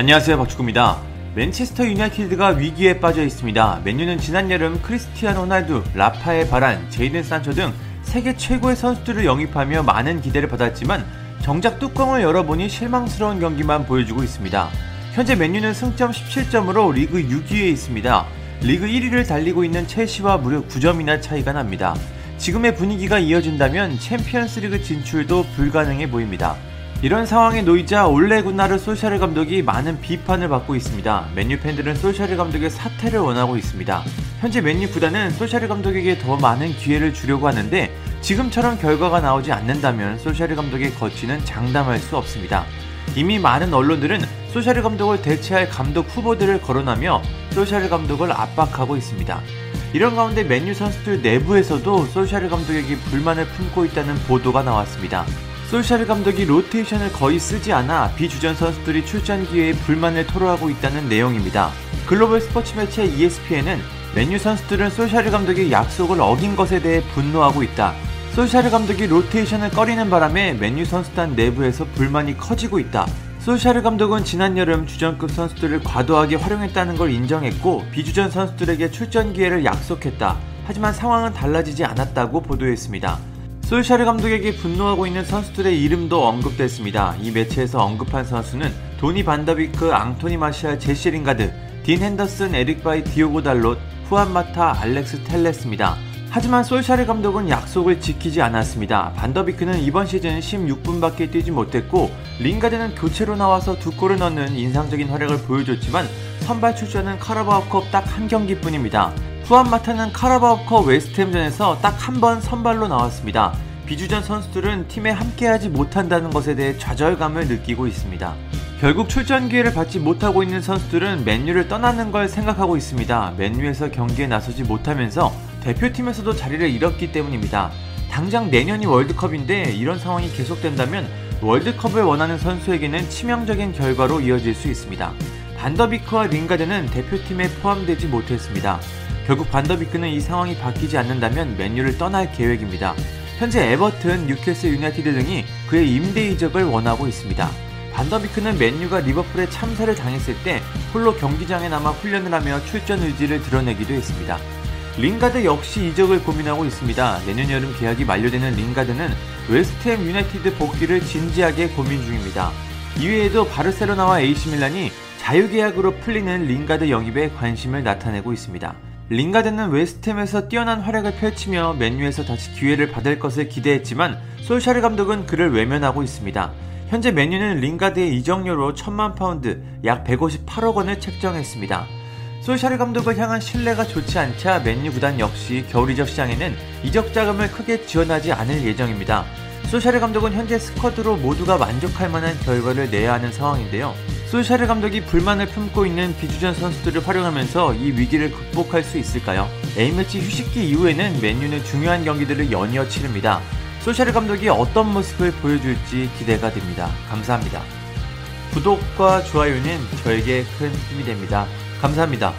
안녕하세요 박축구입니다. 맨체스터 유나이티드가 위기에 빠져 있습니다. 맨유는 지난 여름 크리스티아노 호날두, 라파엘 바란, 제이든 산초 등 세계 최고의 선수들을 영입하며 많은 기대를 받았지만 정작 뚜껑을 열어보니 실망스러운 경기만 보여주고 있습니다. 현재 맨유는 승점 17점으로 리그 6위에 있습니다. 리그 1위를 달리고 있는 첼시와 무려 9점이나 차이가 납니다. 지금의 분위기가 이어진다면 챔피언스리그 진출도 불가능해 보입니다. 이런 상황에 놓이자 올레 군나르 소샤르 감독이 많은 비판을 받고 있습니다. 맨유 팬들은 소샤르 감독의 사퇴를 원하고 있습니다. 현재 맨유 구단은 소샤르 감독에게 더 많은 기회를 주려고 하는데 지금처럼 결과가 나오지 않는다면 소샤르 감독의 거취는 장담할 수 없습니다. 이미 많은 언론들은 소샤르 감독을 대체할 감독 후보들을 거론하며 소샤르 감독을 압박하고 있습니다. 이런 가운데 맨유 선수들 내부에서도 소샤르 감독에게 불만을 품고 있다는 보도가 나왔습니다. 솔샤르 감독이 로테이션을 거의 쓰지 않아 비주전 선수들이 출전 기회에 불만을 토로하고 있다는 내용입니다. 글로벌 스포츠 매체 ESPN은 맨유 선수들은 솔샤르 감독의 약속을 어긴 것에 대해 분노하고 있다. 솔샤르 감독이 로테이션을 꺼리는 바람에 맨유 선수단 내부에서 불만이 커지고 있다. 솔샤르 감독은 지난 여름 주전급 선수들을 과도하게 활용했다는 걸 인정했고 비주전 선수들에게 출전 기회를 약속했다. 하지만 상황은 달라지지 않았다고 보도했습니다. 솔샤르 감독에게 분노하고 있는 선수들의 이름도 언급됐습니다. 이 매체에서 언급한 선수는 도니 반더비크, 앙토니 마시알, 제시 링가드, 딘 핸더슨, 에릭 바이, 디오고 달롯, 후안 마타, 알렉스 텔레스입니다. 하지만 솔샤르 감독은 약속을 지키지 않았습니다. 반더비크는 이번 시즌 16분밖에 뛰지 못했고 링가드는 교체로 나와서 두 골을 넣는 인상적인 활약을 보여줬지만 선발 출전은 카라바오컵 딱 한 경기뿐입니다. 후안 마타는 카라바오컵 웨스트햄전에서 딱 한 번 선발로 나왔습니다. 비주전 선수들은 팀에 함께하지 못한다는 것에 대해 좌절감을 느끼고 있습니다. 결국 출전 기회를 받지 못하고 있는 선수들은 맨유를 떠나는 걸 생각하고 있습니다. 맨유에서 경기에 나서지 못하면서 대표팀에서도 자리를 잃었기 때문입니다. 당장 내년이 월드컵인데 이런 상황이 계속된다면 월드컵을 원하는 선수에게는 치명적인 결과로 이어질 수 있습니다. 반더비크와 링가드는 대표팀에 포함되지 못했습니다. 결국 반더비크는 이 상황이 바뀌지 않는다면 맨유를 떠날 계획입니다. 현재 에버튼, 뉴캐슬 유나이티드 등이 그의 임대 이적을 원하고 있습니다. 반더비크는 맨유가 리버풀에 참사를 당했을 때 홀로 경기장에 남아 훈련을 하며 출전 의지를 드러내기도 했습니다. 링가드 역시 이적을 고민하고 있습니다. 내년 여름 계약이 만료되는 링가드는 웨스트햄 유나이티드 복귀를 진지하게 고민 중입니다. 이외에도 바르셀로나와 AC밀란이 자유계약으로 풀리는 링가드 영입에 관심을 나타내고 있습니다. 링가드는 웨스트햄에서 뛰어난 활약을 펼치며 맨유에서 다시 기회를 받을 것을 기대했지만 솔샤르 감독은 그를 외면하고 있습니다. 현재 맨유는 링가드의 이적료로 1000만 파운드, 약 158억 원을 책정했습니다. 솔샤르 감독을 향한 신뢰가 좋지 않자 맨유 구단 역시 겨울 이적 시장에는 이적 자금을 크게 지원하지 않을 예정입니다. 솔샤르 감독은 현재 스쿼드로 모두가 만족할 만한 결과를 내야 하는 상황인데요. 솔샤르 감독이 불만을 품고 있는 비주전 선수들을 활용하면서 이 위기를 극복할 수 있을까요? A매치 휴식기 이후에는 맨유는 중요한 경기들을 연이어 치릅니다. 솔샤르 감독이 어떤 모습을 보여줄지 기대가 됩니다. 감사합니다. 구독과 좋아요는 저에게 큰 힘이 됩니다. 감사합니다.